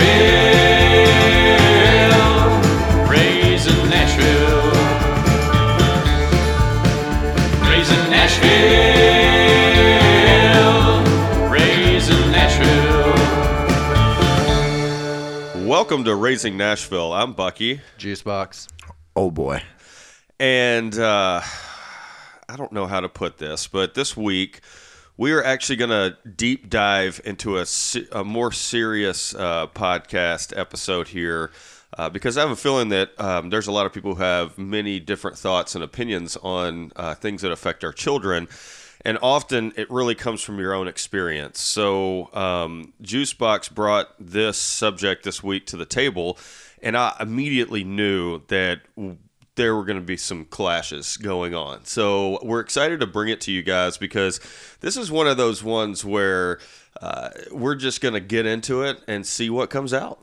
Nashville. Raising Nashville. Raising Nashville. Raising Nashville. Welcome to Raising Nashville. I'm Bucky, Juice box. Oh boy. and uh, I don't know how to put this, but this week we are actually going to deep dive into a, a more serious uh, podcast episode here. Uh, because I have a feeling that um, there's a lot of people who have many different thoughts and opinions on uh, things that affect our children. And often it really comes from your own experience. So, um, Juicebox brought this subject this week to the table, and I immediately knew that there were going to be some clashes going on. So, we're excited to bring it to you guys because this is one of those ones where uh, we're just going to get into it and see what comes out.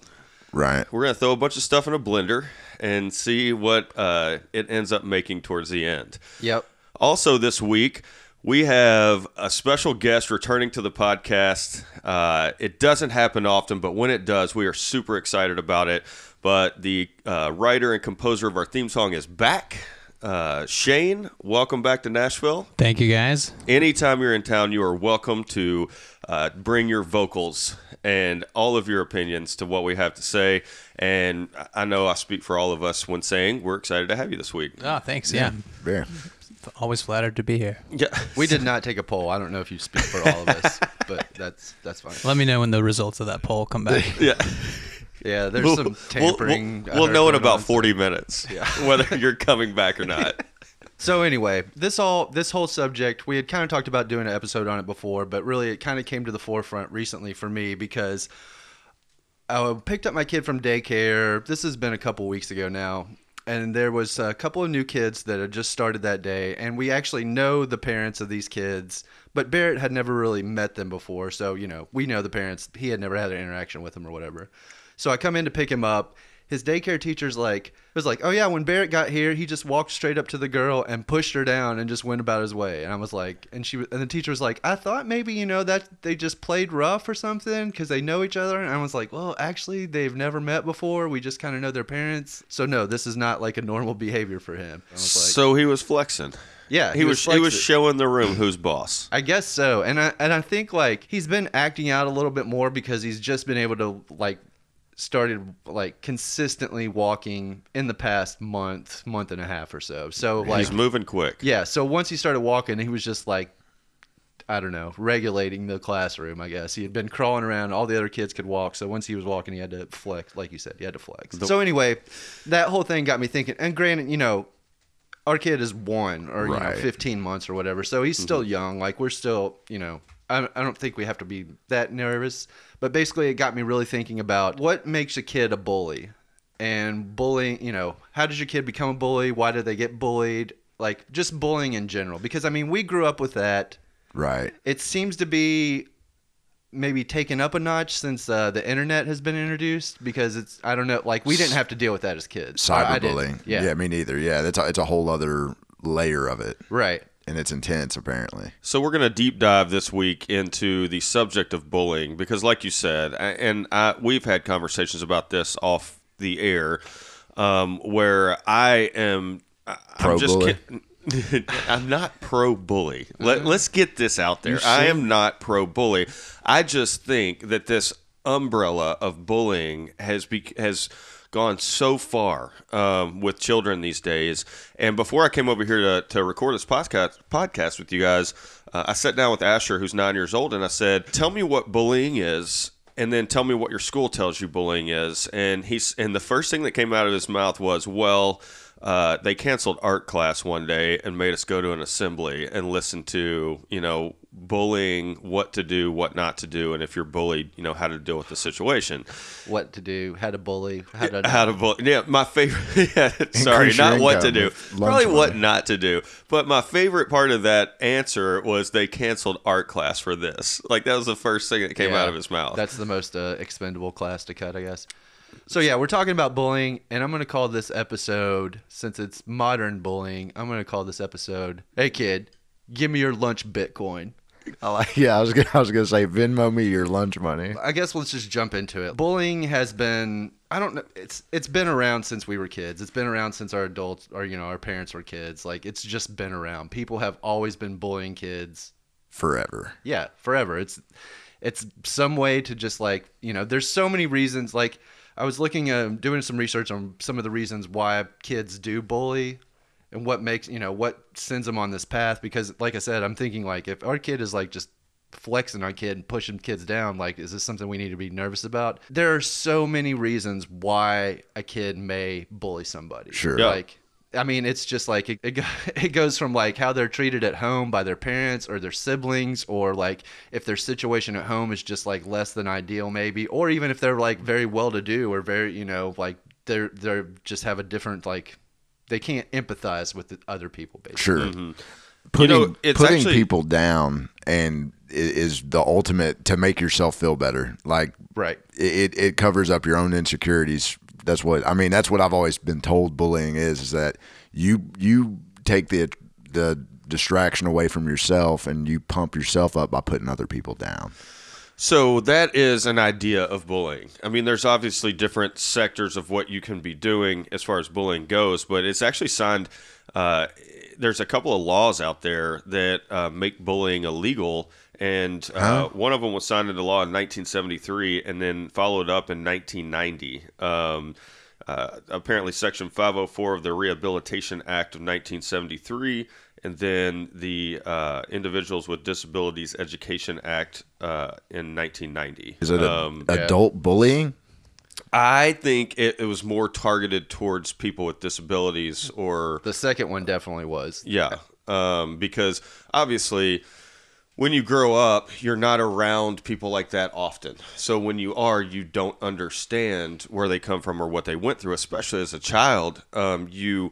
Right. We're going to throw a bunch of stuff in a blender and see what uh, it ends up making towards the end. Yep. Also, this week, we have a special guest returning to the podcast. Uh, it doesn't happen often, but when it does, we are super excited about it. But the uh, writer and composer of our theme song is back. Uh, Shane, welcome back to Nashville. Thank you guys. Anytime you're in town, you are welcome to uh, bring your vocals and all of your opinions to what we have to say. And I know I speak for all of us when saying we're excited to have you this week. Oh, thanks. Yeah. Very. Always flattered to be here. Yeah. We did not take a poll. I don't know if you speak for all of us, but that's that's fine. Let me know when the results of that poll come back. Yeah. Yeah, there's We'll- some we'll- tampering. We'll, we'll know in about on. 40 minutes Yeah. whether you're coming back or not. So anyway, this all this whole subject, we had kind of talked about doing an episode on it before, but really it kind of came to the forefront recently for me because I picked up my kid from daycare. This has been a couple weeks ago now. And there was a couple of new kids that had just started that day, and we actually know the parents of these kids, but Barrett had never really met them before, so you know we know the parents. He had never had an interaction with them or whatever. So I come in to pick him up. His daycare teacher's like was like, "Oh yeah, when Barrett got here, he just walked straight up to the girl and pushed her down and just went about his way." And I was like, and she was- and the teacher was like, "I thought maybe you know that they just played rough or something because they know each other." And I was like, "Well, actually, they've never met before. We just kind of know their parents. So no, this is not like a normal behavior for him." I was like, so he was flexing. "Yeah, He, was, he was showing the room who's boss. I guess so, and I and I think like he's been acting out a little bit more because he's just been able to like started like consistently walking in the past month, month and a half or so. So like He's moving quick. yeah, so once he started walking, he was just like I don't know, regulating the classroom, I guess. He had been crawling around, all the other kids could walk, so once he was walking, he had to flex, like you said, he had to flex. so anyway, that whole thing got me thinking, and granted, you know, our kid is one or you know, 15 months or whatever, so he's mm-hmm. still young. Like, we're still, you know, I, I don't think we have to be that nervous, but basically, it got me really thinking about what makes a kid a bully and bullying, you know, how does your kid become a bully? Why do they get bullied? Like, just bullying in general. Because, I mean, we grew up with that Right. it seems to be maybe taken up a notch since uh, the internet has been introduced because it's I don't know like we didn't have to deal with that as kids. I- I didn't. Cyberbullying. Yeah. Yeah. me neither. Yeah, that's a, it's a whole other layer of it, Right. And it's intense apparently. So we're going to deep dive this week into the subject of bullying because, like you said, and I, we've had conversations about this off the air, um, where I am I- I'm just Pro-bully? kid- I'm not pro bully. Let, let's get this out there. I am not pro bully. I just think that this umbrella of bullying has be, has gone so far um, with children these days. And before I came over here to, to record this podcast podcast with you guys, uh, I sat down with Asher, who's nine years old, and I said, "Tell me what bullying is." And then tell me what your school tells you bullying is. And he's and the first thing that came out of his mouth was, "Well, uh, they canceled art class one day and made us go to an assembly and listen to you know bullying, what to do, what not to do, and if you're bullied, you know how to deal with the situation. What to do? How to bully? How to How to bully? Yeah, my favorite. Yeah, sorry, not what to do. with lunch Probably what not to do. But my favorite part of that answer was they canceled art class for this. Like that was the first thing that came Yeah. out of his mouth. That's the most uh, expendable class to cut, I guess. So yeah, we're talking about bullying, and I'm gonna call this episode since it's modern bullying. I'm gonna call this episode, "Hey kid, give me your lunch Bitcoin." I like, yeah, I was gonna, I was gonna say Venmo me your lunch money. I guess let's just jump into it. Bullying has been I don't know it's it's been around since we were kids. It's been around since our adults or you know our parents were kids. Like it's just been around. People have always been bullying kids. Forever. Yeah, forever. It's it's some way to just like, you know, there's so many reasons like I was looking um doing some research on some of the reasons why kids do bully and what makes, you know, what sends them on this path because like I said, I'm thinking like if our kid is like just flexing on kid and pushing kids down like is this something we need to be nervous about there are so many reasons why a kid may bully somebody Sure. Yeah. like i mean it's just like it, it, it goes from like how they're treated at home by their parents or their siblings or like if their situation at home is just like less than ideal maybe or even if they're like very well to do or very you know like they're they're just have a different like they can't empathize with the other people basically Sure. Mm-hmm. Putting You know, it's putting actually- people down and is the ultimate to make yourself feel better. Like right it, it covers up your own insecurities. That's what I mean. That's what I've always been told. Bullying is is that you you take the the distraction away from yourself and you pump yourself up by putting other people down. So that is an idea of bullying. I mean, there's obviously different sectors of what you can be doing as far as bullying goes, but it's actually signed. Uh, there's a couple of laws out there that uh, make bullying illegal, and uh, one of them was signed into law in 1973, and then followed up in 1990. Um, uh, apparently, Section 504 of the Rehabilitation Act of 1973, and then the uh, Individuals with Disabilities Education Act uh, in 1990. Is it a, Um, adult bullying? I think it, it was more targeted towards people with disabilities or the second one definitely was yeah, um, because obviously, when you grow up, you're not around people like that often. So when you are, you don't understand where they come from or what they went through, especially as a child. Um, you,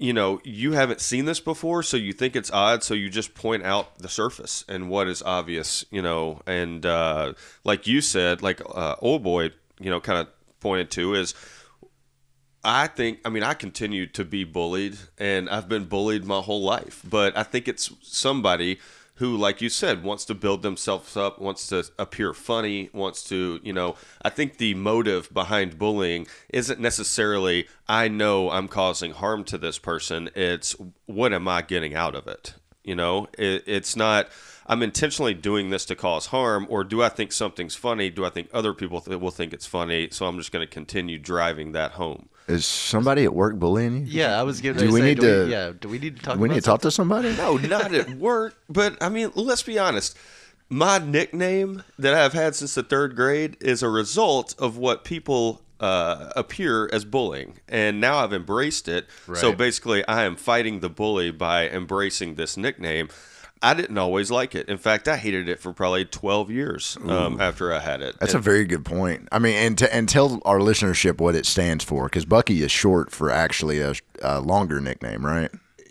you know, you haven't seen this before, so you think it's odd. So you just point out the surface and what is obvious, you know. And uh, like you said, like uh, old boy, you know, kind of pointed to is I think, I mean, I continue to be bullied and I've been bullied my whole life, but I think it's somebody who, like you said, wants to build themselves up, wants to appear funny, wants to, you know, I think the motive behind bullying isn't necessarily, I know I'm causing harm to this person. It's, what am I getting out of it? You know, it, it's not, I'm intentionally doing this to cause harm, or do I think something's funny? Do I think other people th- will think it's funny? So I'm just going to continue driving that home. Is somebody at work bullying you? Yeah, I was going Do to we say, need do to- We, yeah, do we need to talk? We about need to talk to somebody. No, not at work. But I mean, let's be honest. My nickname that I've had since the third grade is a result of what people uh, appear as bullying, and now I've embraced it. So basically, I am fighting the bully by embracing this nickname. I didn't always like it. In fact, I hated it for probably 12 years um, after I had it. That's a very good point. I mean, and to, and tell our listenership what it stands for, because Bucky is short for actually a, a longer nickname, right?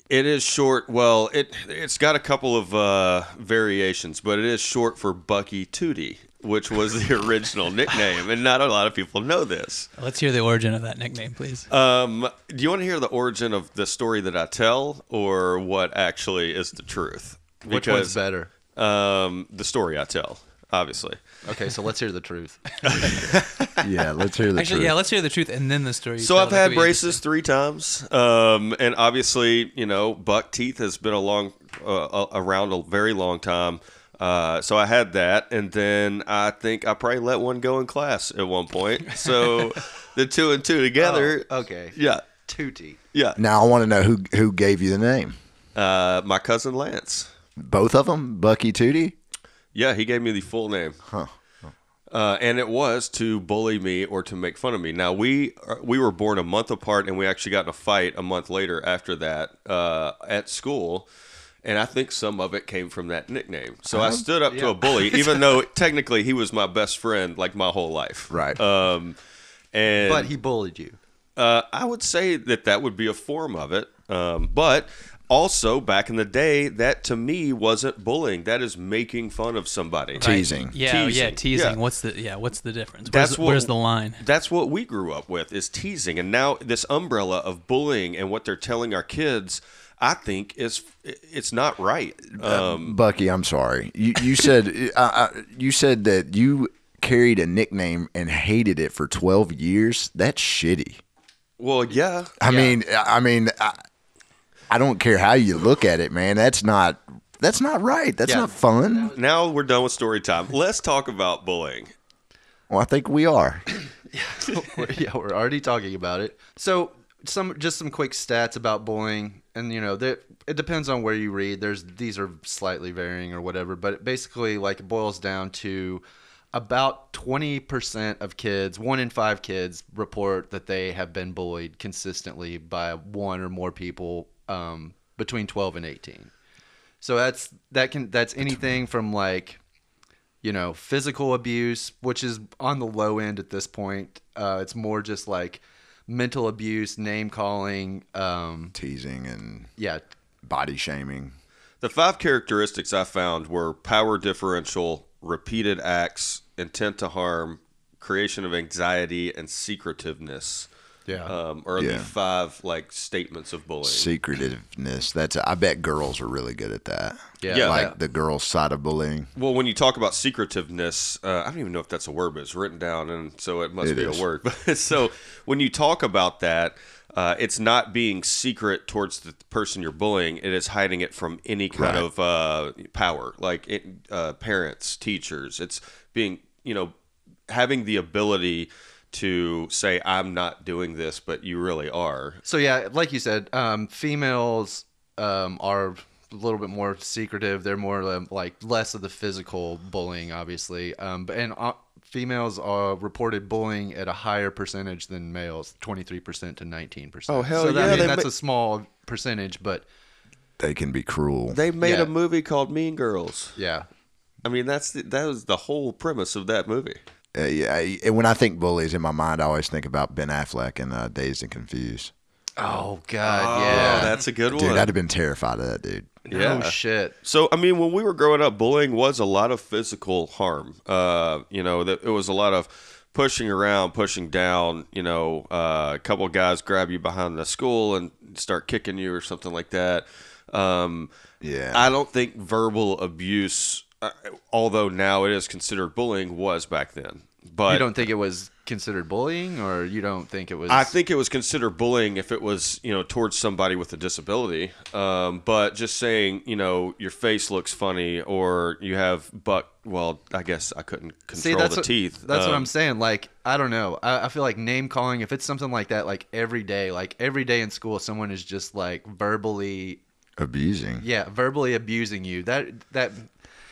It is short. Well, it it's got a couple of uh, variations, but it is short for Bucky Tootie, which was the original nickname, and not a lot of people know this. Let's hear the origin of that nickname, please. Um, do you want to hear the origin of the story that I tell, or what actually is the truth? Which one's better? Um, the story I tell, obviously. Okay, so let's hear the truth. Yeah, let's hear the Actually, truth. yeah, let's hear the truth and then the story. So tell. I've That had braces three times, um, and obviously, you know, buck teeth has been a long uh, around a very long time. Uh, so I had that, and then I think I probably let one go in class at one point. So the two and two together, Oh, okay. yeah, Tootie. yeah. now I want to know who who gave you the name. Uh, my cousin Lance, Both of them, Bucky Tootie. yeah, he gave me the full name. Huh. Uh, and it was to bully me or to make fun of me. Now we uh, we were born a month apart, and we actually got in a fight a month later after that uh, at school. And I think some of it came from that nickname. So I stood up to a bully, even though technically he was my best friend like my whole life. Right. Um, and But he bullied you. uh, I would say that that would be a form of it. Um, but also, back in the day, that to me wasn't bullying. That is making fun of somebody. Right. Teasing. Yeah, yeah, Teasing. teasing. Yeah. What's the yeah? What's the difference? That's Where's, the, what- where's the line? That's what we grew up with is teasing. And now this umbrella of bullying and what they're telling our kids, I think is it's not right. Uh, Um, Bucky, I'm sorry. You you said uh, uh, you said that you carried a nickname and hated it for 12 years. That's shitty. well, yeah, I mean, I mean, I, I don't care how you look at it, man. That's not that's not right. That's Yeah. not fun. now we're done with story time. Let's talk about bullying. Well, I think we are. We're- yeah, we're already talking about it. So some just some quick stats about bullying, and you know that it depends on where you read. There's these are slightly varying or whatever, but it basically like it boils down to about 20% of kids, one in five kids, report that they have been bullied consistently by one or more people um, between 12 and 18. So that's that can that's anything from like you know, physical abuse, which is on the low end at this point. Uh, it's more just like mental abuse, name calling. Um, Teasing and yeah, body shaming. The five characteristics I found were power differential, repeated acts, intent to harm, creation of anxiety, and secretiveness. Yeah. Um, are Yeah. the five like statements of bullying. Secretiveness. That's I bet girls are really good at that. Yeah. Yeah. Like the girls' side of bullying. Well, when you talk about secretiveness, uh, I don't even know if that's a word, but it's written down, and so it must It be is. a word. But so when you talk about that, uh, it's not being secret towards the person you're bullying. It is hiding it from any kind Right. of uh, power, like it, uh, parents, teachers. It's being, you know, having the ability to say, "I'm not doing this," but you really are. So yeah, like you said, um, females um, are a little bit more secretive. They're more um, like less of the physical bullying, obviously. Um, but and uh, females are reported bullying at a higher percentage than males, twenty three percent to nineteen percent. Oh, hell so that, yeah, I mean, that's ma- a small percentage, but They can be cruel. They made Yeah. a movie called Mean Girls. yeah, I mean, that's the, that was the whole premise of that movie. Uh, yeah, I, and when I think bullies in my mind, I always think about Ben Affleck and uh, Dazed and Confused. Oh God, Oh, yeah. that's a good one. Dude, one. I'd have been terrified of that dude. no yeah. shit. So I mean, when we were growing up, bullying was a lot of physical harm. Uh, you know, that it was a lot of pushing around, pushing down. You know, uh, a couple of guys grab you behind the school and start kicking you or something like that. Um, Yeah. I don't think verbal abuse, uh, although now it is considered bullying, was back then. But You don't think it was considered bullying, or you don't think it was? I think it was considered bullying if it was, you know, towards somebody with a disability. Um, but just saying, you know, your face looks funny or you have buck. Well, I guess I couldn't See, control that's the what, teeth. That's what Um, I'm saying. Like, I don't know. I, I feel like name calling. If it's something like that, like every day, like every day in school, someone is just like verbally, Abusing. yeah, verbally abusing you. That that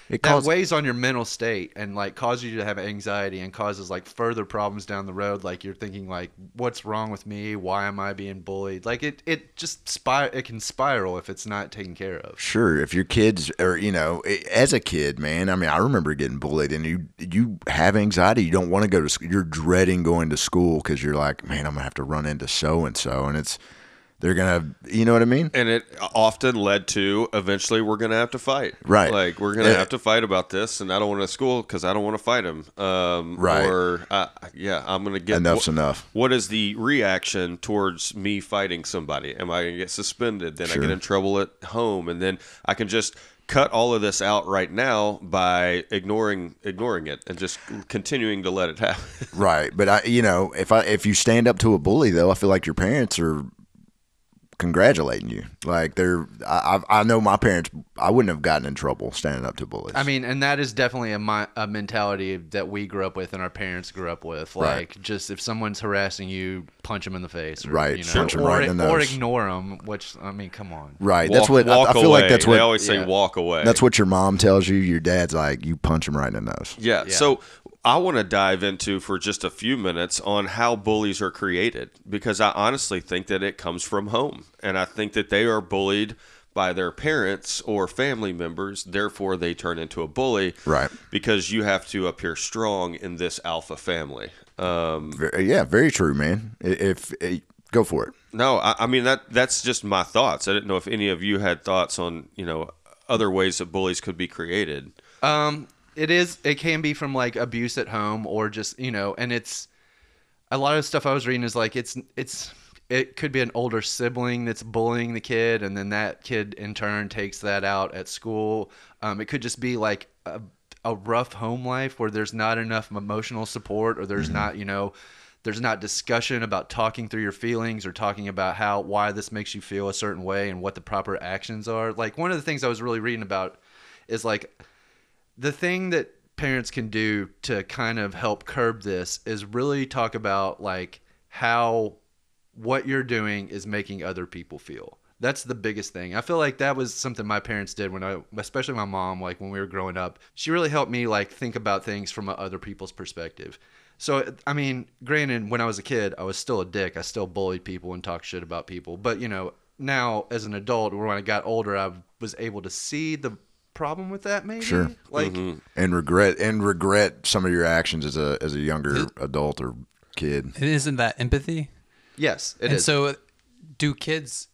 It that causes weighs on your mental state and like causes you to have anxiety and causes like further problems down the road. Like you're thinking like, what's wrong with me? Why am I being bullied? Like it it just spir- It can spiral if it's not taken care of. Sure, if your kids or you know, as a kid, man. I mean, I remember getting bullied, and you you have anxiety. You don't want to go to school. You're dreading going to school because you're like, man, I'm gonna have to run into so and so, and it's they're gonna, you know what I mean? and it often led to eventually we're going to have to fight. Right. Like we're going to Yeah. have to fight about this, and I don't want to school because I don't want to fight him. Um, Right. Or uh, yeah, I'm going to get Enough's wh- enough. What is the reaction towards me fighting somebody? Am I going to get suspended? Then I get in trouble at home, and then I can just cut all of this out right now by ignoring ignoring it and just continuing to let it happen. Right, but I, you know, if I if you stand up to a bully, though, I feel like your parents are congratulating you. Like they're, I, I I know my parents, I wouldn't have gotten in trouble standing up to bullies. I mean, and that is definitely a, mi- a mentality that we grew up with and our parents grew up with. Right. Like, just if someone's harassing you, punch them in the face. Or, Right, You know, punch 'em or, right in the Or nose. ignore them, which, I mean, come on. right, that's what I, walk I feel away. like. That's what they always say. yeah. Walk away. that's what your mom tells you. Your dad's like, you punch him right in the nose. Yeah. Yeah. So I want to dive into for just a few minutes on how bullies are created because I honestly think that it comes from home. And I think that they are bullied by their parents or family members. Therefore, they turn into a bully. Right. Because you have to appear strong in this alpha family. Um, Ver- Yeah, very true, man. I- If, eh, go for it. no, I, I mean, that that's just my thoughts. I didn't know if any of you had thoughts on, you know, other ways that bullies could be created. Um, it is. It can be from like abuse at home or just you know, and it's a lot of stuff I was reading is like it's it's it could be an older sibling that's bullying the kid, and then that kid in turn takes that out at school. Um, it could just be like a, a rough home life where there's not enough emotional support, or there's not, you know, there's not discussion about talking through your feelings or talking about how why this makes you feel a certain way and what the proper actions are. Like one of the things I was really reading about is like the thing that parents can do to kind of help curb this is really talk about like how what you're doing is making other people feel. That's the biggest thing. I feel like that was something my parents did when I, especially my mom, like when we were growing up. She really helped me like think about things from other people's perspective. So, I mean, granted, when I was a kid, I was still a dick. I still bullied people and talked shit about people. But, you know, now as an adult, when I got older, I was able to see the problem with that, maybe. Sure. Like, and regret and regret some of your actions as a as a younger adult or kid. And Isn't that empathy? yes, it is. and so, do kids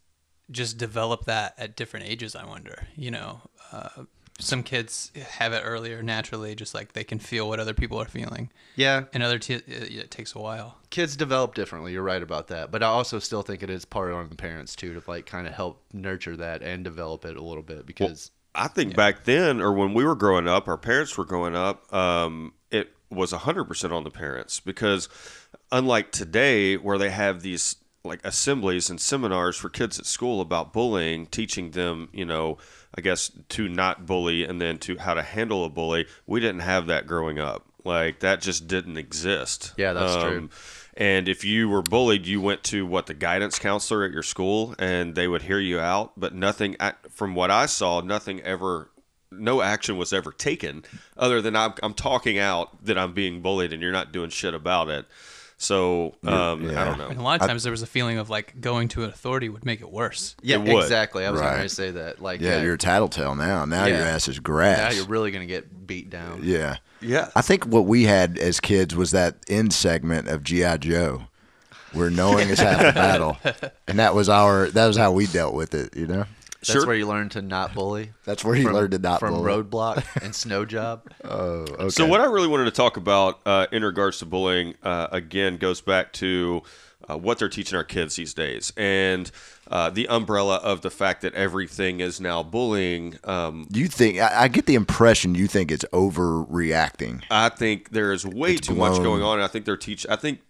just develop that at different ages? I wonder. You know, uh, some kids have it earlier naturally, just like they can feel what other people are feeling, yeah, and other t- it, it takes a while. kids develop differently. You're right about that. But I also still think it is part on the parents too to like kind of help nurture that and develop it a little bit because I think back then, or when we were growing up, our parents were growing up, um, it was 100% on the parents because, unlike today, where they have these like assemblies and seminars for kids at school about bullying, teaching them, you know, I guess to not bully and then to how to handle a bully, we didn't have that growing up. Like that just didn't exist. Um, Yeah, that's true. And if you were bullied, you went to what the guidance counselor at your school, and they would hear you out. But nothing, from what I saw, nothing ever, no action was ever taken, other than I'm, I'm talking out that I'm being bullied, and you're not doing shit about it. So um, I don't know. And a lot of times there was a feeling of like going to an authority would make it worse. yeah, It would. exactly. I was Right. going to say that. Like, Yeah, you're a tattletale now. Now your ass is now grass. you're really going to get beat down. yeah. Yeah. I think what we had as kids was that end segment of GI Joe, where knowing is half the battle, and that was our that was how we dealt with it. You know, That's Sure. where you learn to not bully. that's where you from, learned to not from bully. roadblock and snow job. Oh, okay. So what I really wanted to talk about uh, in regards to bullying uh, again goes back to uh, what they're teaching our kids these days, and uh, the umbrella of the fact that everything is now bullying. Um, you think I, I get the impression you think it's overreacting? I think there is way It's too much going on. and I think they're teach. I think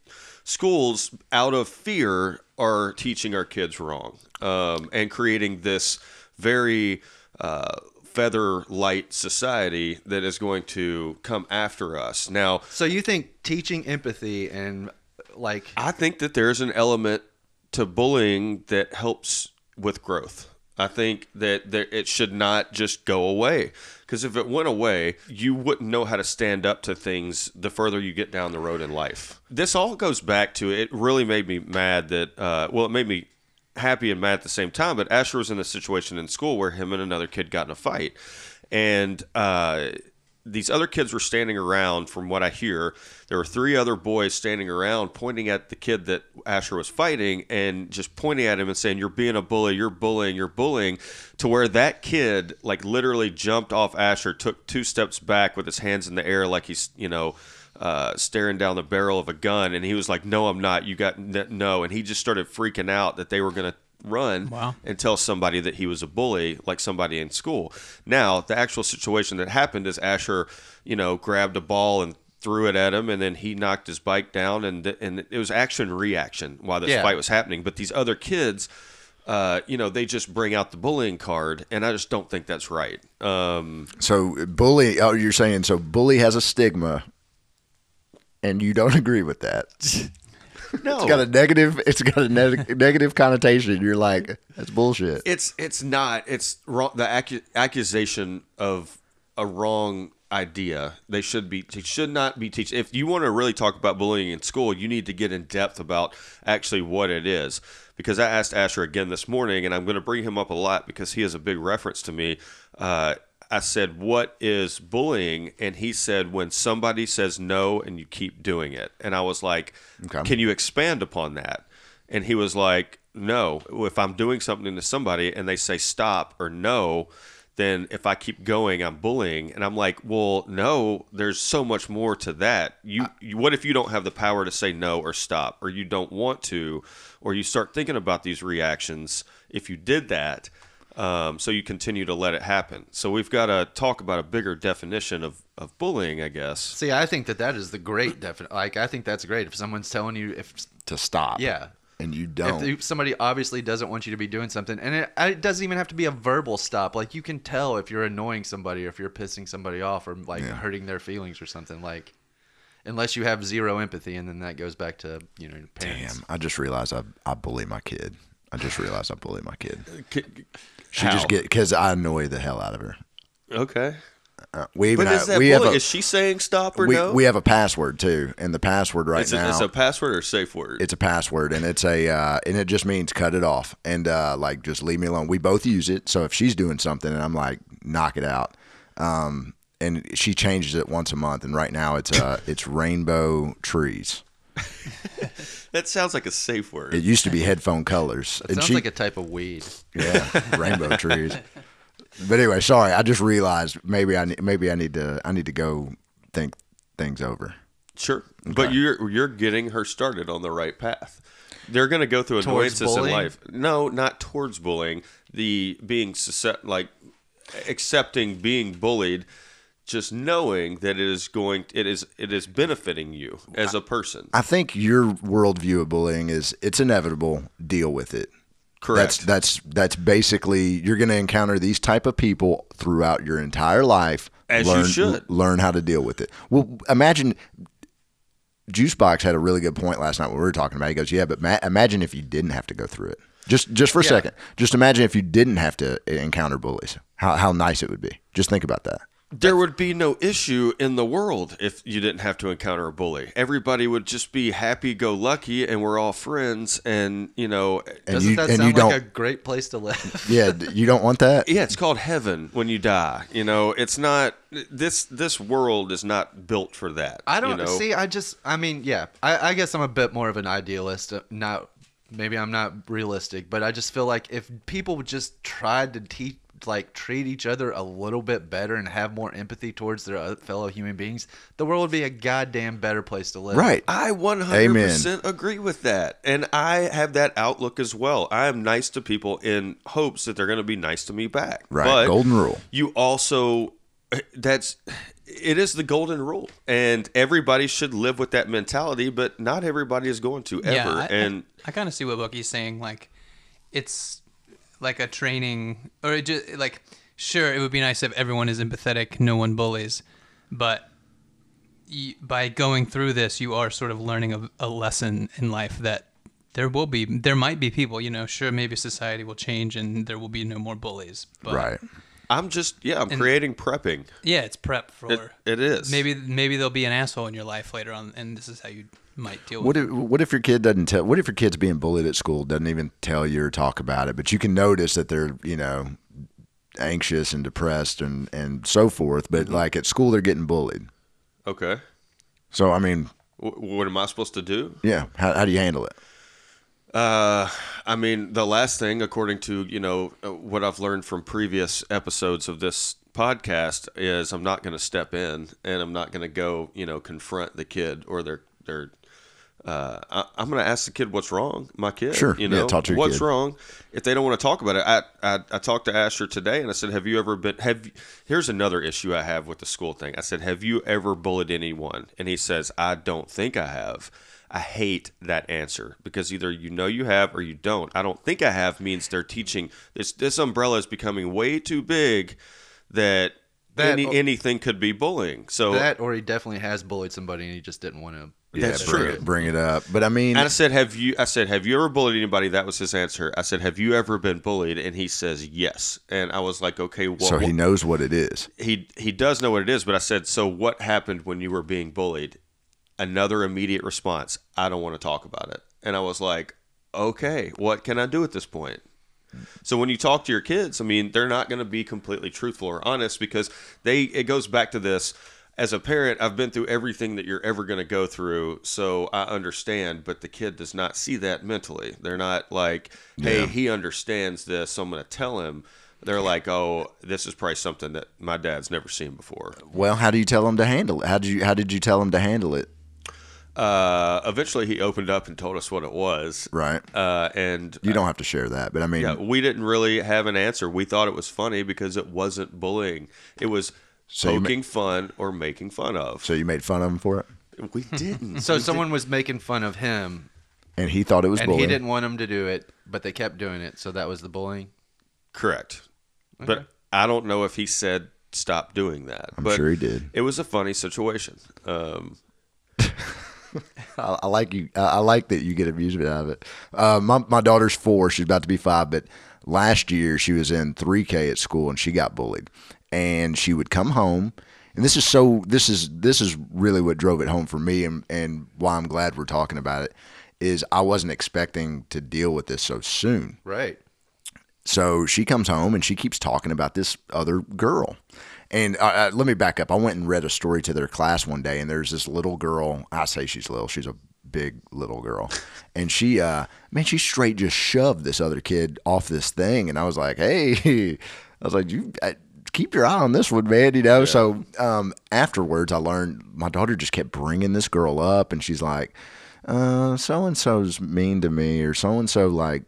schools, out of fear, are teaching our kids wrong um, and creating this very uh, feather light society that is going to come after us. Now, So you think teaching empathy and like I think that there's an element to bullying that helps with growth. I think that there, it should not just go away because if it went away, you wouldn't know how to stand up to things the further you get down the road in life. This all goes back to it. Really made me mad that uh, well, it made me happy and mad at the same time. But Asher was in a situation in school where him and another kid got in a fight, and uh, these other kids were standing around. From what I hear, there were three other boys standing around, pointing at the kid that Asher was fighting, and just pointing at him and saying, "You're being a bully. You're bullying. You're bullying." To where that kid, like, literally jumped off Asher, took two steps back with his hands in the air, like he's, you know. Uh, staring down the barrel of a gun, and he was like, "No, I'm not. You got no." And he just started freaking out that they were gonna run Wow. and tell somebody that he was a bully, like somebody in school. Now, the actual situation that happened is Asher, you know, grabbed a ball and threw it at him, and then he knocked his bike down, and th- and it was action reaction while this Yeah. fight was happening. But these other kids. Uh, you know, they just bring out the bullying card, and I just don't think that's right. Um, So bully. Oh, you're saying so? Bully has a stigma, and you don't agree with that. no, It's got a negative. It's got a neg- negative connotation. You're like, that's bullshit. It's it's not. It's wrong. The accu- accusation of a wrong idea. They should be. They should not be teaching. If you want to really talk about bullying in school, you need to get in depth about actually what it is. Because I asked Asher again this morning, and I'm going to bring him up a lot because he is a big reference to me. Uh, I said, "What is bullying?" And he said, "When somebody says no and you keep doing it." And I was like, Okay. "Can you expand upon that?" And he was like, no, if I'm doing something to somebody and they say stop or no, then if I keep going, I'm bullying. And I'm like, well, no, there's so much more to that. You, you what if you don't have the power to say no or stop, or you don't want to, or you start thinking about these reactions if you did that. Um, so you continue to let it happen. So we've got to talk about a bigger definition of, of bullying, I guess. See, I think that that is the great definition. Like, I think that's great if someone's telling you if to stop. yeah. And you don't. If somebody obviously doesn't want you to be doing something, and it, it doesn't even have to be a verbal stop. Like you can tell if you're annoying somebody, or if you're pissing somebody off, or like Yeah. hurting their feelings or something. Like, unless you have zero empathy, and then that goes back to you know parents. Damn, I just realized I, I bully my kid. I just realized I bully my kid. She How? just get because I annoy the hell out of her. Okay. Uh, we even But is have, that we have a, is she saying stop or we, no? we have a password too, and the password right it's, a, now it's a password or safe word? it's a password and it's a uh, and it just means cut it off and uh, like just leave me alone. We both use it, so if she's doing something and I'm like knock it out, um, and she changes it once a month, and right now it's uh it's rainbow trees. that sounds like a safe word. It used to be headphone colors. It and sounds she, like a type of weed. yeah, rainbow trees. But anyway, sorry, I just realized maybe I ne- maybe I need to I need to go think things over. Sure, but you're you're getting her started on the right path. They're going to go through Towards annoyances in life. No, not towards bullying. The being suscept- like accepting being bullied, just knowing that it is going, it is it is benefiting you as a person. I think your worldview of bullying is it's inevitable. Deal with it. Correct. That's that's that's basically you're going to encounter these type of people throughout your entire life. As you learn, should. learn how to deal with it. Well, imagine Juicebox had a really good point last night when we were talking about. It. He goes, "Yeah, but ma- imagine if you didn't have to go through it. Just just for a Yeah. second. Just imagine if you didn't have to encounter bullies. How how nice it would be. Just think about that. There would be no issue in the world if you didn't have to encounter a bully. Everybody would just be happy go lucky and we're all friends and you know And Doesn't you that and sound you don't. like a great place to live? yeah, you don't want that. yeah, it's called heaven when you die. You know, it's not this this world is not built for that. I don't you know? see. I just. I mean, yeah. I, I guess I'm a bit more of an idealist. uh, Not maybe I'm not realistic, but I just feel like if people just tried to teach, like treat each other a little bit better and have more empathy towards their fellow human beings, the world would be a goddamn better place to live. Right. I 100% agree with that. And I have that outlook as well. I am nice to people in hopes that they're going to be nice to me back. Right. But Golden rule. You also, that's, it is the golden rule. And everybody should live with that mentality, but not everybody is going to ever. I, and I, kind of see what Bucky's saying. Like, it's like a training, or it just like, sure, it would be nice if everyone is empathetic, no one bullies, but y by going through this, you are sort of learning a, a lesson in life that there will be, there might be people, you know, sure, maybe society will change and there will be no more bullies, but Right. I'm just, yeah, I'm creating prepping. yeah, it's prep for It, it is. maybe maybe there'll be an asshole in your life later on, and this is how you might deal What with. if what if your kid doesn't tell? What if your kid's being bullied at school, doesn't even tell you or talk about it, but you can notice that they're you know anxious and depressed and and so forth. But Mm-hmm. like at school, they're getting bullied. Okay. So I mean, W- what am I supposed to do? yeah, how, how do you handle it? Uh, I mean, the last thing, according to you know uh, what I've learned from previous episodes of this podcast, is I'm not going to step in and I'm not going to go, you know, confront the kid or their their. Uh, I, I'm going to ask the kid what's wrong. My kid, Sure. you Yeah, know, talk to your what's kid. wrong. If they don't want to talk about it, I, I I talked to Asher today and I said, "Have you ever been? Have here's another issue I have with the school thing." I said, "Have you ever bullied anyone?" And he says, "I don't think I have." I hate that answer because either you know you have or you don't. I don't think I have means they're teaching this. This umbrella is becoming way too big that, That- any, anything could be bullying. So That or he definitely has bullied somebody and he just didn't want to. That's bring true. It, bring it up. But I mean, And I said, "Have you?" I said, "Have you ever bullied anybody?" That was his answer. I said, "Have you ever been bullied?" And he says, "Yes." And I was like, "Okay, well, so he what- knows what it is. he he does know what it is." But I said, "So what happened when you were being bullied?" Another immediate response: "I don't want to talk about it." And I was like, "Okay, what can I do at this point?" So when you talk to your kids, I mean, they're not going to be completely truthful or honest because they it goes back to this as a parent, I've been through everything that you're ever going to go through, so I understand, but the kid does not see that mentally. They're not like, "Hey, Yeah. he understands this, so I'm going to tell him." They're like, "Oh, this is probably something that my dad's never seen before." Well, how do you tell him to handle it? How did you How did you tell him to handle it? Uh, eventually, he opened up and told us what it was. Right. Uh, and You don't have to share that, but I mean, yeah, we didn't really have an answer. We thought it was funny because it wasn't bullying. It was So you ma- poking fun or making fun of. so you made fun of him for it, We didn't. So someone was making fun of him, and he thought it was and bullying. he didn't want him to do it, but they kept doing it. So that was the bullying. Correct. But I don't know if he said stop doing that. I'm but sure he did. It was a funny situation. Um, I, I like you. I I like that you get amusement out of it. Uh, my my daughter's four. She's about to be five. But last year she was in 3K at school and she got bullied. And she would come home. And this is so. This is this is really what drove it home for me, and and why I'm glad we're talking about it. Is I wasn't expecting to deal with this so soon. Right. So she comes home and she keeps talking about this other girl. And uh, uh, let me back up. I went and read a story to their class one day, and there's this little girl. I say she's little. She's a big little girl, and she, uh, man, she straight just shoved this other kid off this thing. And I was like, hey, I was like, you. uh Keep your eye on this one, man. You know. So um, afterwards, I learned my daughter just kept bringing this girl up, and she's like, uh, "So and so's mean to me," or "So and so like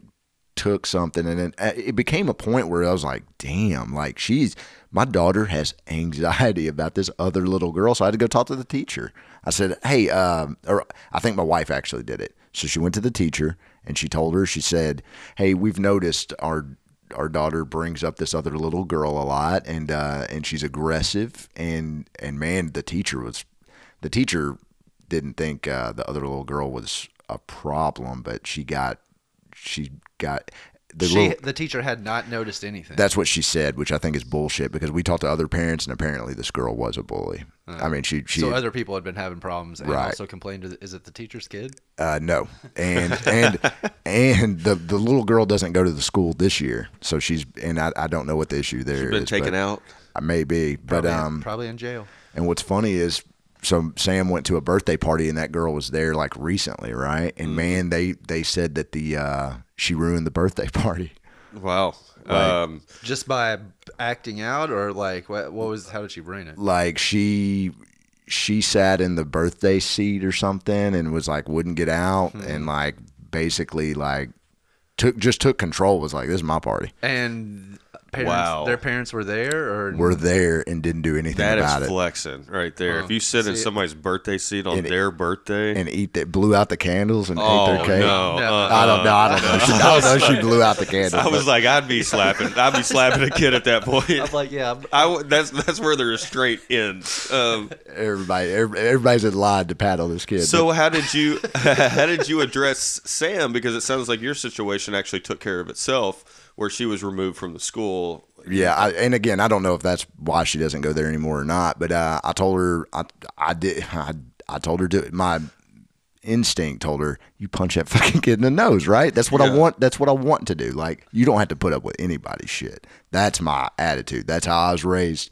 took something and then uh, it became a point where I was like, damn, like she's my daughter has anxiety about this other little girl. So I had to go talk to the teacher. I said, hey, um, or I think my wife actually did it. So she went to the teacher and she told her, she said, hey, we've noticed our our daughter brings up this other little girl a lot and uh, and she's aggressive and and man, the teacher was the teacher didn't think uh, the other little girl was a problem, but she got she got the She, little, the teacher had not noticed anything. that's what she said, which I think is bullshit because we talked to other parents and apparently this girl was a bully. I mean, she she so other people had been having problems and Right. also complained. To the, is it the teacher's kid? uh, no, and and and the the little girl doesn't go to the school this year, so she's and I, I don't know what the issue there she's been is, taken out. I may be, but Probably, um, probably in jail. And what's funny is, so Sam went to a birthday party and that girl was there like recently, right? And Mm-hmm. man, they they said that the uh, she ruined the birthday party. Wow. Um, Just by acting out, or like what? What was? How did she ruin it? Like she she sat in the birthday seat or something and was like wouldn't get out Hmm. and like basically like took just took control. Was like this is my party. And parents, Wow. their parents were there, or We're there and didn't do anything that about is it. flexing right there. if you sit in see- somebody's birthday seat on And- their birthday, and eat that blew out the candles and ate oh their cake. no, No. uh, I don't know. I don't know. She, I don't know. She blew out the candles. I was but- like, I'd be slapping. I'd be slapping a kid at that point. I'm like, yeah, I that's that's where the restraint ends. Um, everybody, every- everybody's in line to paddle this kid. so how did you how did you address Sam? Because it sounds like your situation actually took care of itself, where she was removed from the school. Yeah, I, and again, I don't know if that's why she doesn't go there anymore or not. But uh, I told her, I, I did, I, I told her to. My instinct told her, you punch that fucking kid in the nose, right? That's what I want. That's what I want to do. Like, you don't have to put up with anybody's shit. That's my attitude. That's how I was raised.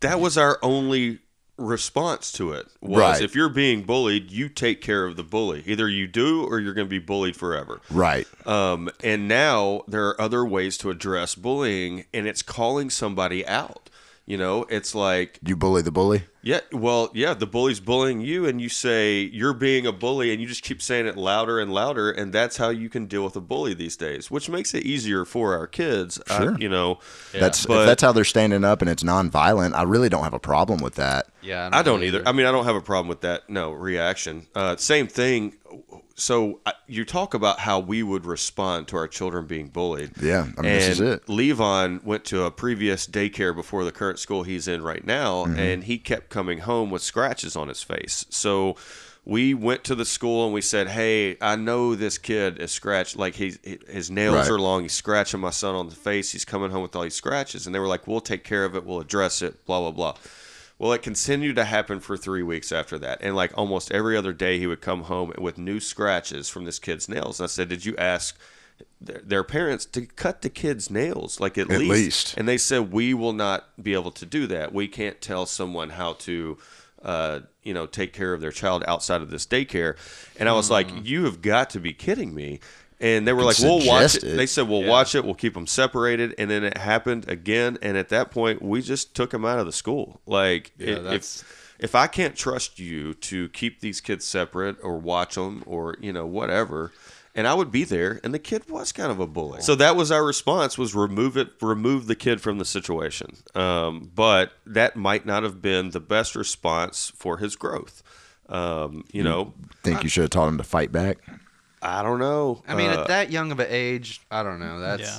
That was our only response to it. Was Right. if you're being bullied, you take care of the bully. Either you do, or you're going to be bullied forever. Right. Um, and now there are other ways to address bullying, and it's calling somebody out. You know, it's like, You bully the bully. yeah, well, yeah, the bully's bullying you, and you say you're being a bully, and you just keep saying it louder and louder, and that's how you can deal with a bully these days, which makes it easier for our kids. I- Sure. you know, That's But- if that's how they're standing up and it's nonviolent. I really don't have a problem with that. yeah. I don't either. I mean, I don't have a problem with that. No reaction. Uh, same thing. So you talk about how we would respond to our children being bullied. Yeah, I mean, this is And it. Levon went to a previous daycare before the current school he's in right now, Mm-hmm. and he kept coming home with scratches on his face. So we went to the school and we said, "Hey, I know this kid is scratched. Like he, his nails Right. are long. He's scratching my son on the face. He's coming home with all these scratches." And they were like, "We'll take care of it. We'll address it. Blah blah blah." Well, it continued to happen for three weeks after that. And like almost every other day, he would come home with new scratches from this kid's nails. And I said, Did you ask their, their parents to cut the kid's nails? Like at, At least. least. And they said, We will not be able to do that. We can't tell someone how to. Uh, you know, take care of their child outside of this daycare, and I was like, "You have got to be kidding me!" And they were like, "We'll watch it." it. They said, "We'll Yeah. watch it. We'll keep them separated." And then it happened again. And at that point, we just took them out of the school. Like, Yeah, i- if if I can't trust you to keep these kids separate or watch them or you know whatever, and I would be there, and the kid was kind of a bully. So that was our response: was remove it, remove the kid from the situation. Um, but that might not have been the best response for his growth. Um, you know, Think you should have taught him to fight back. I don't know. I mean, Uh, at that young of an age, I don't know. That's. Yeah.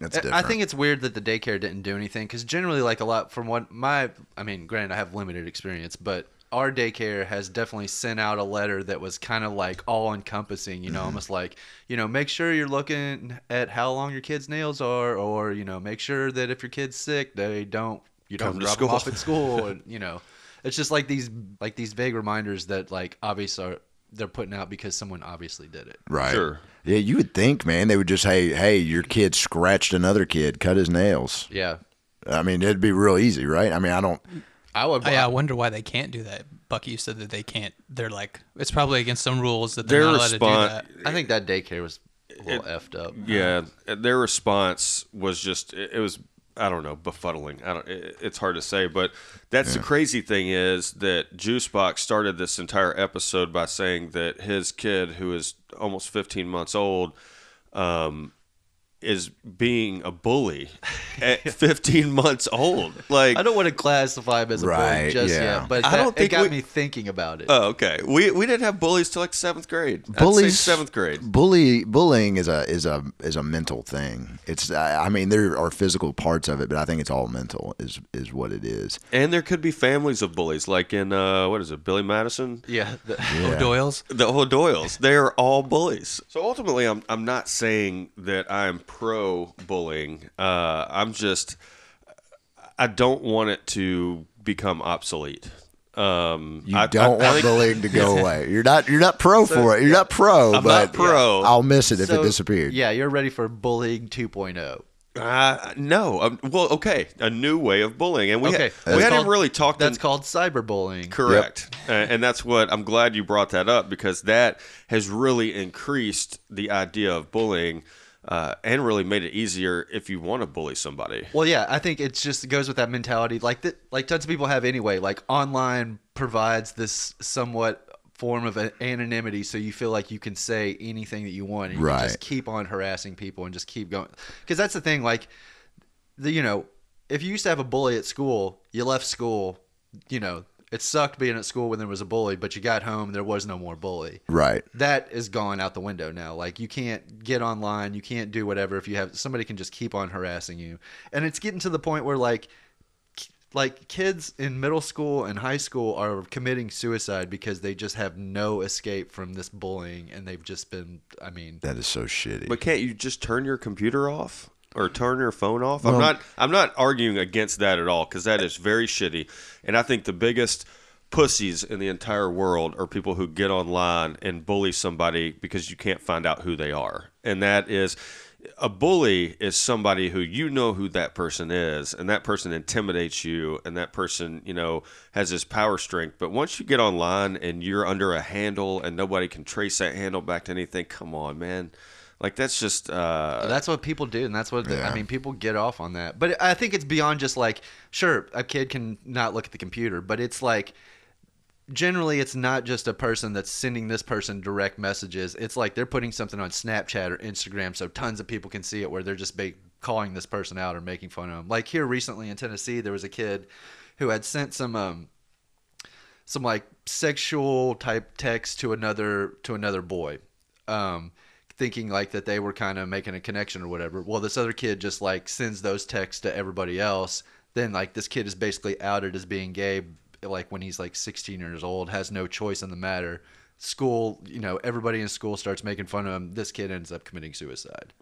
That's I- different. I think it's weird that the daycare didn't do anything because generally, like a lot from what my, I mean, granted, I have limited experience, but our daycare has definitely sent out a letter that was kind of like all encompassing, you know, Mm-hmm. almost like, you know, make sure you're looking at how long your kids' nails are, or you know, make sure that if your kid's sick, they don't, you don't Come drop them off at school, and you know, it's just like these, like these vague reminders that like obviously are they're putting out because someone obviously did it. right. Sure. Yeah, you would think, man, they would just hey, hey, your kid scratched another kid, cut his nails. Yeah, I mean, it'd be real easy, right? I mean, I don't. I would. Yeah, I wonder why they can't do that. Bucky, you said that they can't. They're like, it's probably against some rules that they're Their not allowed to do response- that. I think that daycare was a little effed up. Yeah, their response was just it it was I don't know befuddling. I don't. It, it's hard to say, but that's the crazy thing is that Juicebox started this entire episode by saying that his kid, who is almost 15 months old, um, is being a bully at 15 months old. Like I don't want to classify him as a bully Right, just yeah. yet, but I that, don't think it got we- me thinking about it. Oh, okay. We we didn't have bullies till like seventh grade. I'd say Bullies, seventh grade. Bully, bullying is a is a is a mental thing. It's I I mean there are physical parts of it, but I think it's all mental. Is is what it is. And there could be families of bullies, like in uh, what is it, Billy Madison? yeah, the- Yeah. O'Doyle's. the O'Doyles. They are all bullies. So ultimately, I'm I'm not saying that I'm pro bullying. Uh, I'm just I don't want it to become obsolete. Um, You I, don't I, I want think- bullying to go away. You're not you're not pro for it. You're not pro, I'm but not pro. I'll miss it if So, it disappeared. Yeah, you're ready for bullying oh. 2.0. Uh, no. Um, well, okay, a new way of bullying, and we okay. ha- we hadn't called- really talked. That's in- called cyberbullying. Correct. Uh, and that's what I'm glad you brought that up because that has really increased the idea of bullying uh, and really made it easier if you want to bully somebody. Well, yeah, I think it just goes with that mentality, like that, like tons of people have anyway. Like online provides this somewhat form of anonymity, so you feel like you can say anything that you want, and you can just keep on harassing people and just keep going. Because that's the thing, like the you know, if you used to have a bully at school, you left school, you know, it sucked being at school when there was a bully, but you got home, there was no more bully Right. that is gone out the window now. Like you can't get online, you can't do whatever if you have somebody can just keep on harassing you. And it's getting to the point where like like kids in middle school and high school are committing suicide because they just have no escape from this bullying and they've just been I mean That is so shitty. But can't you just turn your computer off or turn your phone off? Well- I'm not. I'm not arguing against that at all because that is very shitty. And I think the biggest pussies in the entire world are people who get online and bully somebody because you can't find out who they are. And that is. A bully is somebody who you know who that person is, and that person intimidates you, and that person, you know, has this power strength. But once you get online and you're under a handle and nobody can trace that handle back to anything, come on, man. Like that's just uh, that's what people do, and that's what Yeah. I mean. People get off on that, but I think it's beyond just like, sure, a kid can not look at the computer, but it's like, generally, it's not just a person that's sending this person direct messages. It's like they're putting something on Snapchat or Instagram, so tons of people can see it, where they're just calling this person out or making fun of them. Like here recently in Tennessee, there was a kid who had sent some um, some like sexual type text to another to another boy um thinking like that they were kind of making a connection or whatever. Well this other kid just like sends those texts to everybody else. Then like this kid is basically outed as being gay like when he's like 16 years old has no choice in the matter. School you know everybody in school starts making fun of him. This kid ends up committing suicide.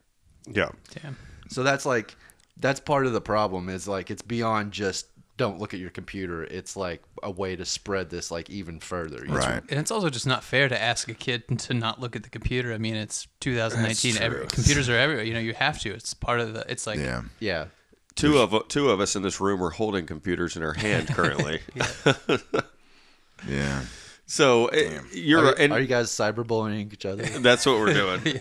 Yeah. Damn. so that's like that's part of the problem is like it's beyond just don't look at your computer it's like a way to spread this like even further you know? right. And it's also just not fair to ask a kid to not look at the computer. I mean, it's 2019. That's Every, true. computers are everywhere. You know, you have to. It's part of the. It's like Yeah. yeah Two of two of us in this room are holding computers in our hand currently. Yeah. So eh, it, you're Are, and are you guys cyberbullying each other? that's what we're doing.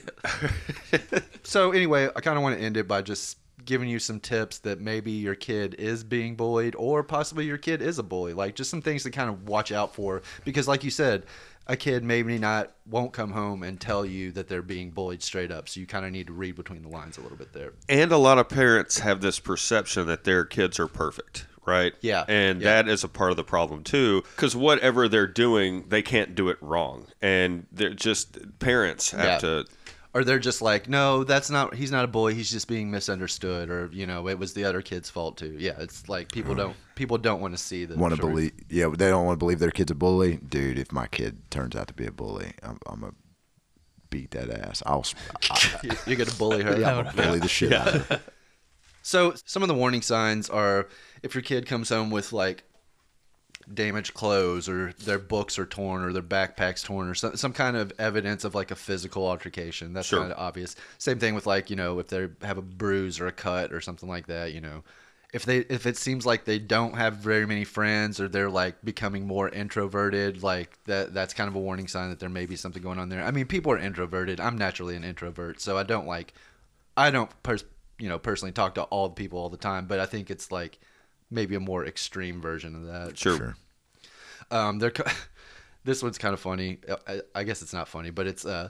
So anyway, I kind of want to end it by just giving you some tips that maybe your kid is being bullied or possibly your kid is a bully. Like just some things to kind of watch out for because like you said, a kid maybe not won't come home and tell you that they're being bullied straight up. So you kind of need to read between the lines a little bit there. And a lot of parents have this perception that their kids are perfect, right? Yeah. And Yeah. that is a part of the problem too, because whatever they're doing, they can't do it wrong, and they're just parents have Yeah. to. Or they're just like, no, that's not. He's not a bully. He's just being misunderstood, or you know, it was the other kid's fault too. Yeah, it's like people don't people don't want to see the want to truth. believe yeah they don't want to believe their kid's a bully dude if my kid turns out to be a bully i'm, I'm gonna beat that ass i'll I, You're gonna bully her. am gonna bully the shit out of her So some of the warning signs are if your kid comes home with like damaged clothes or their books are torn or their backpacks torn or some, some kind of evidence of like a physical altercation. That's Sure. kind of obvious. Same thing with like, you know, if they have a bruise or a cut or something like that, you know. If they if it seems like they don't have very many friends or they're like becoming more introverted, like that that's kind of a warning sign that there may be something going on there. I mean, people are introverted. I'm naturally an introvert, so I don't like I don't pers- you know personally talk to all the people all the time, but I think it's like maybe a more extreme version of that. Sure. Sure. Um, they're this one's kind of funny. I, I guess it's not funny, but it's uh,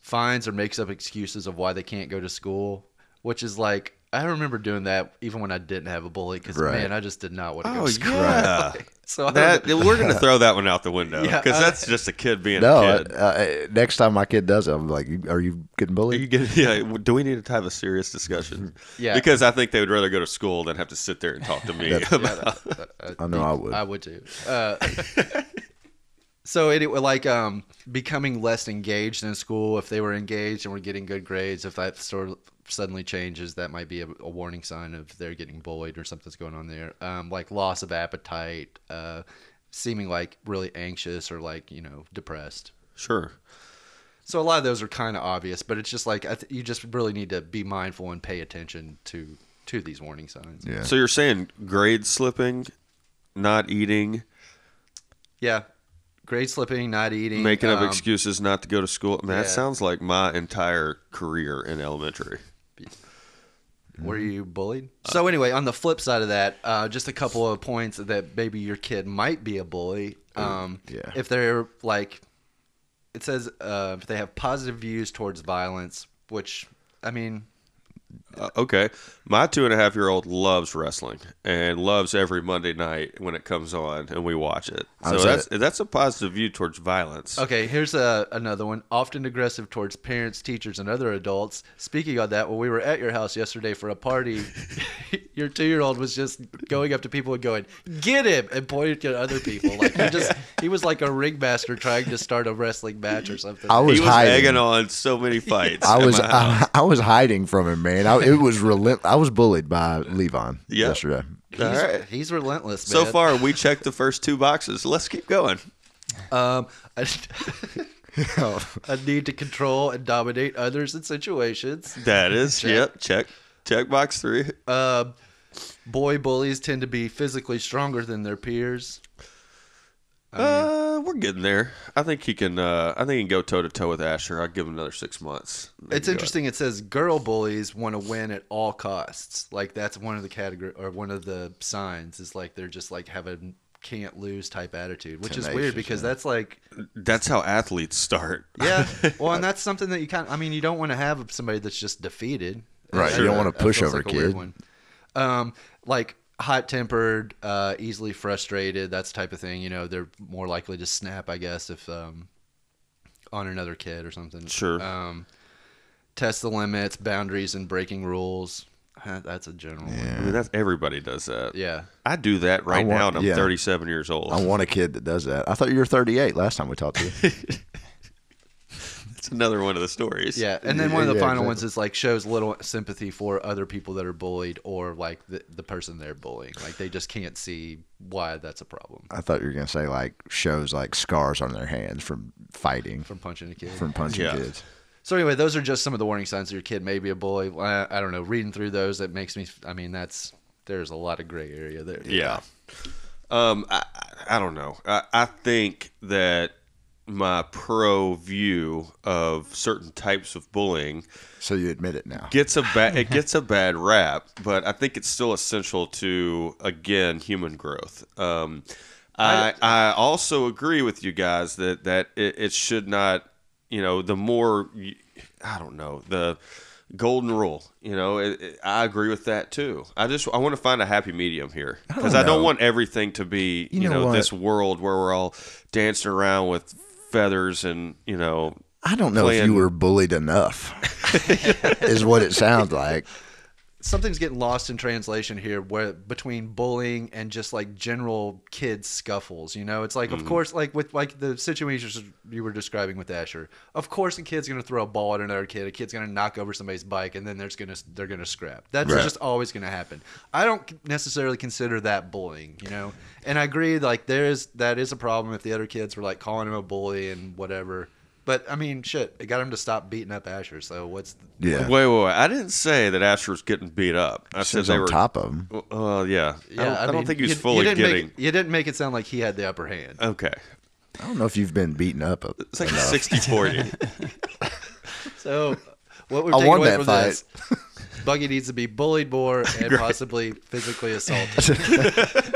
finds or makes up excuses of why they can't go to school, which is like I remember doing that even when I didn't have a bully because Right. man, I just did not want to go Oh to school. yeah. so I That don't- we're gonna throw that one out the window Yeah, because I- that's just a kid being no a uh, kid. uh, next time my kid does it i'm like are you getting Are bullied you get, yeah. Do we need to have a serious discussion? Yeah. Because I think they would rather go to school than have to sit there and talk to me. Yeah, that- that- uh, I know I would. I would too. Uh, so anyway, like um, becoming less engaged in school. If they were engaged and were getting good grades, if that sort of suddenly changes, that might be a, a warning sign of they're getting bullied or something's going on there. Um, like loss of appetite, uh, seeming like really anxious or like you know depressed. sure. So a lot of those are kind of obvious, but it's just like I th- you just really need to be mindful and pay attention to to these warning signs. yeah So you're saying grade slipping, not eating, Yeah. Grade slipping, not eating, making up um, excuses not to go to school. Man, that yeah. sounds like my entire career in elementary. Were you bullied? So anyway, on the flip side of that, uh, just a couple of points that maybe your kid might be a bully. Um, yeah. If they're like, it says uh, if they have positive views towards violence, which I mean, Uh, okay, my two and a half year old loves wrestling and loves every Monday night when it comes on and we watch it. So that's at- that's a positive view towards violence. okay, here's a, another one. Often aggressive towards parents, teachers, and other adults. Speaking of that, when we were at your house yesterday for a party, your two year old was just going up to people and going, "Get him!" and pointing to other people. Like he just he was like a ringmaster trying to start a wrestling match or something. I was, he was hiding. egging on so many fights. I was. I, I was hiding from him, man. I, it was relent. I was bullied by Levon Yeah. yesterday. He's, All right. he's relentless. So far, we checked the first two boxes. Let's keep going. Um, I, a need to control and dominate others in situations. That is, Check. yep, check. Check box three. Uh, boy bullies tend to be physically stronger than their peers. Uh, we're getting there. I think he can. Uh, I think he can go toe to toe with Asher. I'll give him another six months. It's Maybe, interesting. It says girl bullies want to win at all costs. Like that's one of the category or one of the signs is like they're just like have a can't lose type attitude, which is weird because yeah. that's like That's how athletes start. yeah. Well, and that's something that you kind. I mean, you don't want to have somebody that's just defeated. Right, That- you don't want to that feels pushover like kid. one. Um, like hot tempered, uh, easily frustrated, that's the type of thing. You know, they're more likely to snap, I guess, if um, on another kid or something. Sure. Um, test the limits, boundaries, and breaking rules. That's a general one. I mean, that's everybody does that. Yeah. I do that right want- now, and I'm yeah. 37 years old. I want a kid that does that. I thought you were 38 last time we talked to you. It's another one of the stories. Yeah, and then one of the Yeah, final exactly. ones is like shows little sympathy for other people that are bullied or like the, the person they're bullying. Like they just can't see why that's a problem I thought you were gonna say like shows like scars on their hands from fighting, from punching a kid. from punching Yeah. kids. So anyway, those are just some of the warning signs that your kid may be a bully. I, I don't know. Reading through those, that makes me. I mean, that's there's a lot of gray area there. Yeah. Um, I, I I don't know. I, I think that my pro view of certain types of bullying So you admit it now. gets a bad it gets a bad rap, but I think it's still essential to again human growth. Um, I I also agree with you guys that that it, it should not you know the more I don't know the golden rule you know it, it- I agree with that too. I just I want to find a happy medium here because I, don't want everything to be you, You know know, this world where we're all dancing around with feathers and you know I don't know if you were bullied enough. is what it sounds like. Something's getting lost in translation here where between bullying and just like general kids scuffles you know? It's like Mm-hmm. of course like with like the situations you were describing with asher of course a kid's gonna throw a ball at another kid a kid's gonna knock over somebody's bike and then there's gonna they're gonna scrap. That's Right. just always gonna happen. I don't necessarily consider that bullying you know? And i agree like there is that is a problem if the other kids were like calling him a bully and whatever but i mean shit it got him to stop beating up asher so what's Yeah. Wait, wait, wait! I didn't say that Asher was getting beat up. I said they on were top of him. Well, yeah. I don't, I don't think he was you- fully you didn't getting. Make, you didn't make it sound like he had the upper hand. Okay. I don't know if you've been beaten up. It's like 60 40. So, what we're I taking won away that from fight. this, Bucky needs to be bullied more and possibly physically assaulted.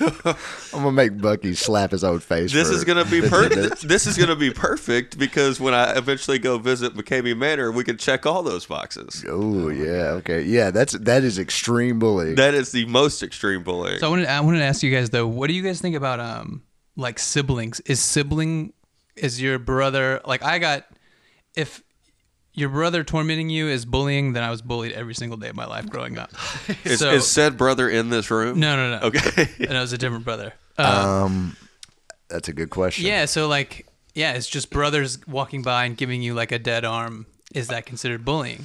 I'm gonna make Bucky slap his own face. This for is gonna be perfect. This is gonna be perfect because when I eventually go visit McCamey Manor, we can check all those boxes. Oh yeah, okay, yeah. That's that is extreme bullying. That is the most extreme bullying. So I wanted I wanted to ask you guys though, what do you guys think about um like siblings? Is sibling is your brother like I got if your brother tormenting you is bullying, then I was bullied every single day of my life growing up. is, so is said brother in this room? no, no, no. Okay. and it was a different brother. Uh, um, that's a good question. yeah, so like yeah, it's just brothers walking by and giving you like a dead arm. Is that considered bullying?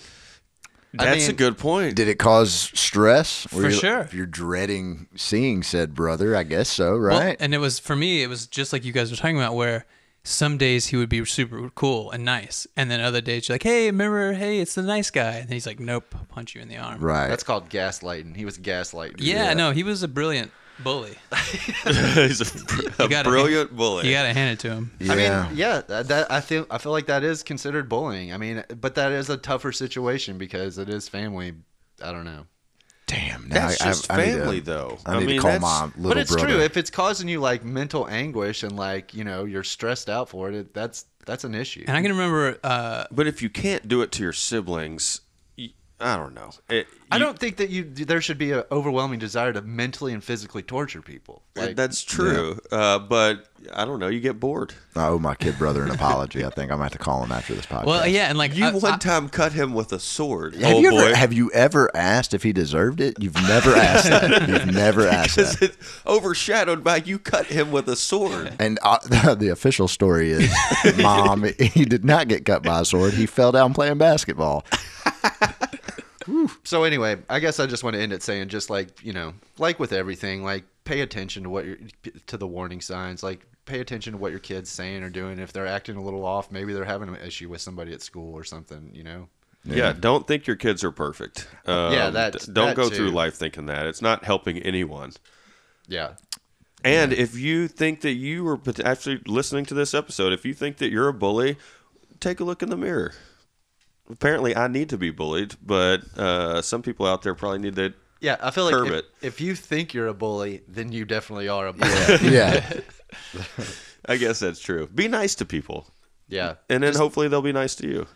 That's a mean- good point. Did it cause stress? Were For you- sure. If you're dreading seeing said brother, I guess so, Well, right? and it was for me. It was just like you guys were talking about, where some days he would be super cool and nice, and then other days you're like, "Hey, remember? Hey, it's the nice guy," and he's like, "Nope, I'll punch you in the arm." right. That's called gaslighting. He was gaslighting. Yeah, no, he was a brilliant bully. He's a, a gotta- brilliant bully. You gotta hand it to him. yeah. I mean, yeah, that, that I feel I feel like that is considered bullying. I mean, but that is a tougher situation because it is family. I don't know. Damn. Now That's I, just I, I need to- family, though. I I need mean, to call that's- my little but it's brother. true if it's causing you like mental anguish and like you know you're stressed out for it. it that's that's an issue. And I can remember, uh, But if you can't do it to your siblings, y- I don't know. It, I don't think that you there should be an overwhelming desire to mentally and physically torture people. Like, That's true. Uh, but I don't know. You get bored. I owe my kid brother an apology. I think I'm gonna have to call him after this podcast. well, yeah, and like You I- one I- time cut him with a sword. Have oh you boy. ever have you ever asked if he deserved it? You've never asked that. You've never asked Because that. it's overshadowed by you cut him with a sword. And uh, the official story is, Mom, he did not get cut by a sword. He fell down playing basketball. So anyway, I guess I just want to end it saying just like you know, like with everything, like pay attention to what you're to the warning signs. Like pay attention to what your kids saying or doing. If they're acting a little off, maybe they're having an issue with somebody at school or something. You know. Yeah. don't think your kids are perfect. Um, Yeah, that- don't that go too. through life thinking that. It's not helping anyone. Yeah. And if you think that you were actually listening to this episode, if you think that you're a bully, take a look in the mirror. Apparently, I need to be bullied, but uh, some people out there probably need to. Yeah, I feel like if, if you think you're a bully, then you definitely are a bully. Yeah. I guess that's true. Be nice to people, yeah. and then hopefully they'll be nice to you.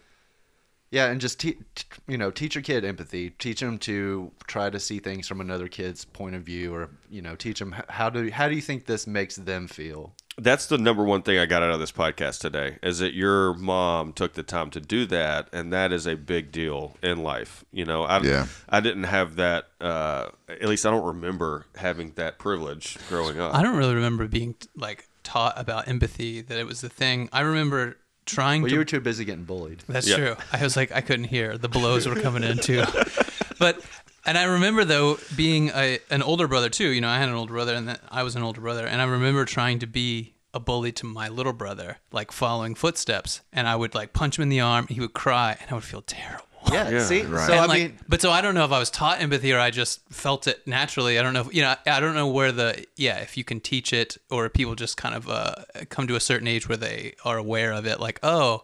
Yeah, and just te- t- you know, teach your kid empathy. Teach them to try to see things from another kid's point of view, or you know, teach them how do how do you think this makes them feel? That's the number one thing I got out of this podcast today is that your mom took the time to do that, and that is a big deal in life. You know, I Yeah. I didn't have that. Uh, at least I don't remember having that privilege growing up. I don't really remember being like taught about empathy that it was the thing. I remember trying Well, to you were too busy getting bullied. That's Yeah. true. I was like, I couldn't hear. The blows were coming in too. but, and I remember though being a, an older brother too. You know, I had an older brother, and then I was an older brother, and I remember trying to be a bully to my little brother, like following footsteps, and I would like punch him in the arm. He would cry, and I would feel terrible. Yeah, Yeah, see, right. so And, I like, mean, but so I don't know if I was taught empathy or I just felt it naturally. I don't know. If, you know, I don't know where the yeah, if you can teach it or people just kind of uh, come to a certain age where they are aware of it. Like, oh,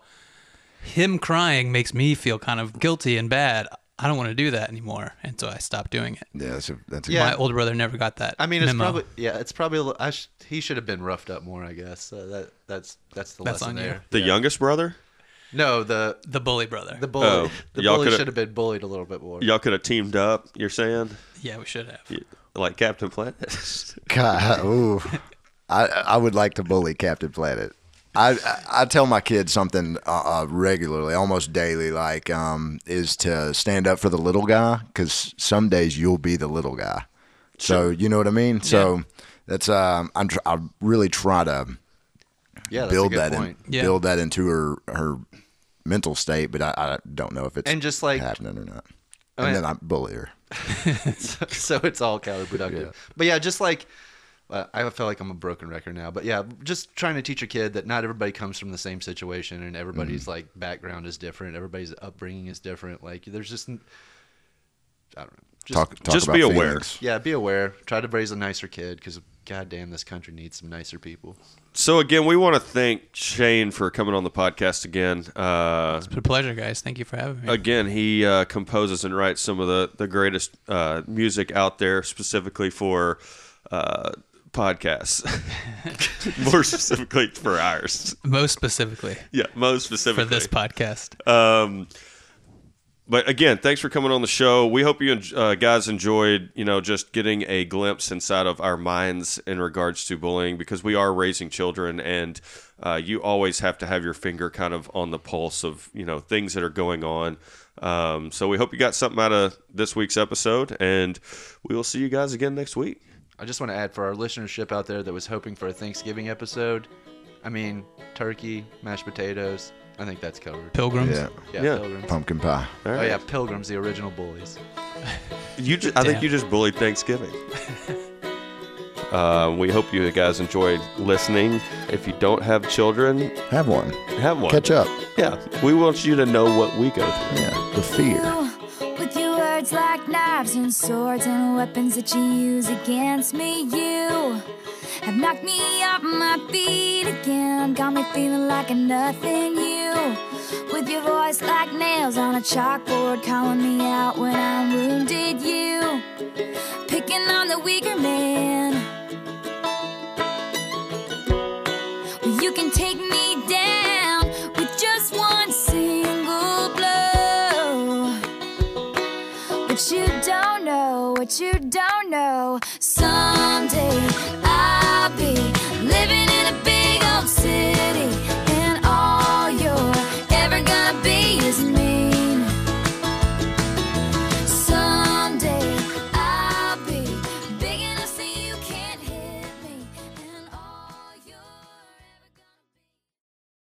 him crying makes me feel kind of guilty and bad. I don't want to do that anymore, and so I stopped doing it. Yeah, that's a, that's a Yeah. My older brother never got that. I mean, it's memo. probably yeah, it's probably a I sh- he should have been roughed up more, I guess. Uh, that that's that's the That's lesson on you. there. The Yeah. youngest brother? No, the the bully brother. the bully Oh, the y'all bully coulda- should have been bullied a little bit more. Y'all could have teamed up, you're saying? yeah, we should have. Like Captain Planet? God, ooh. I I would like to bully Captain Planet. I I, I tell my kids something uh, uh, regularly, almost daily, like um, is to stand up for the little guy because some days you'll be the little guy. So you know what I mean. So that's um, I'm tr- I really try to yeah, build that point. in, Yeah. build that into her her mental state, but I, I don't know if it's And just like happening or not. I And mean- then I bully her. so it's all counterproductive. But yeah, just like uh, I feel like I'm a broken record now. But yeah, just trying to teach a kid that not everybody comes from the same situation, and everybody's Mm-hmm. like background is different. Everybody's upbringing is different. Like there's just I don't know. Just, Talk, talk just about be aware. yeah, be aware. Try to raise a nicer kid because goddamn, this country needs some nicer people. so, again, we want to thank Shane for coming on the podcast again. Uh, It's been a pleasure, guys. Thank you for having me. again, he uh, composes and writes some of the, the greatest uh, music out there, specifically for uh, podcasts. More specifically for ours. Most specifically Yeah, most specifically for this podcast. Um, but again, thanks for coming on the show. We hope you uh, guys enjoyed, you know, just getting a glimpse inside of our minds in regards to bullying because we are raising children, and uh, you always have to have your finger kind of on the pulse of you know things that are going on. Um, so we hope you got something out of this week's episode, and we will see you guys again next week. I just want to add for our listenership out there that was hoping for a Thanksgiving episode. I mean, turkey, mashed potatoes. I think that's covered. Pilgrims. Yeah, Yeah, Yeah. pilgrims. pumpkin pie. All Oh yeah, pilgrims, the original bullies. You, ju- I think Damn. you just bullied Thanksgiving. uh, we hope you guys enjoyed listening. If you don't have children, Have one. have one. Catch up. Yeah, we want you to know what we go through. Yeah, the fear. With your words like knives and swords and weapons that you use against me, you have knocked me off my feet again. Got me feeling like a nothing. You, with your voice like nails on a chalkboard, calling me out when I'm wounded. You, picking on the weaker man. Well, you can take me down with just one single blow. But you don't know what you don't know. Someday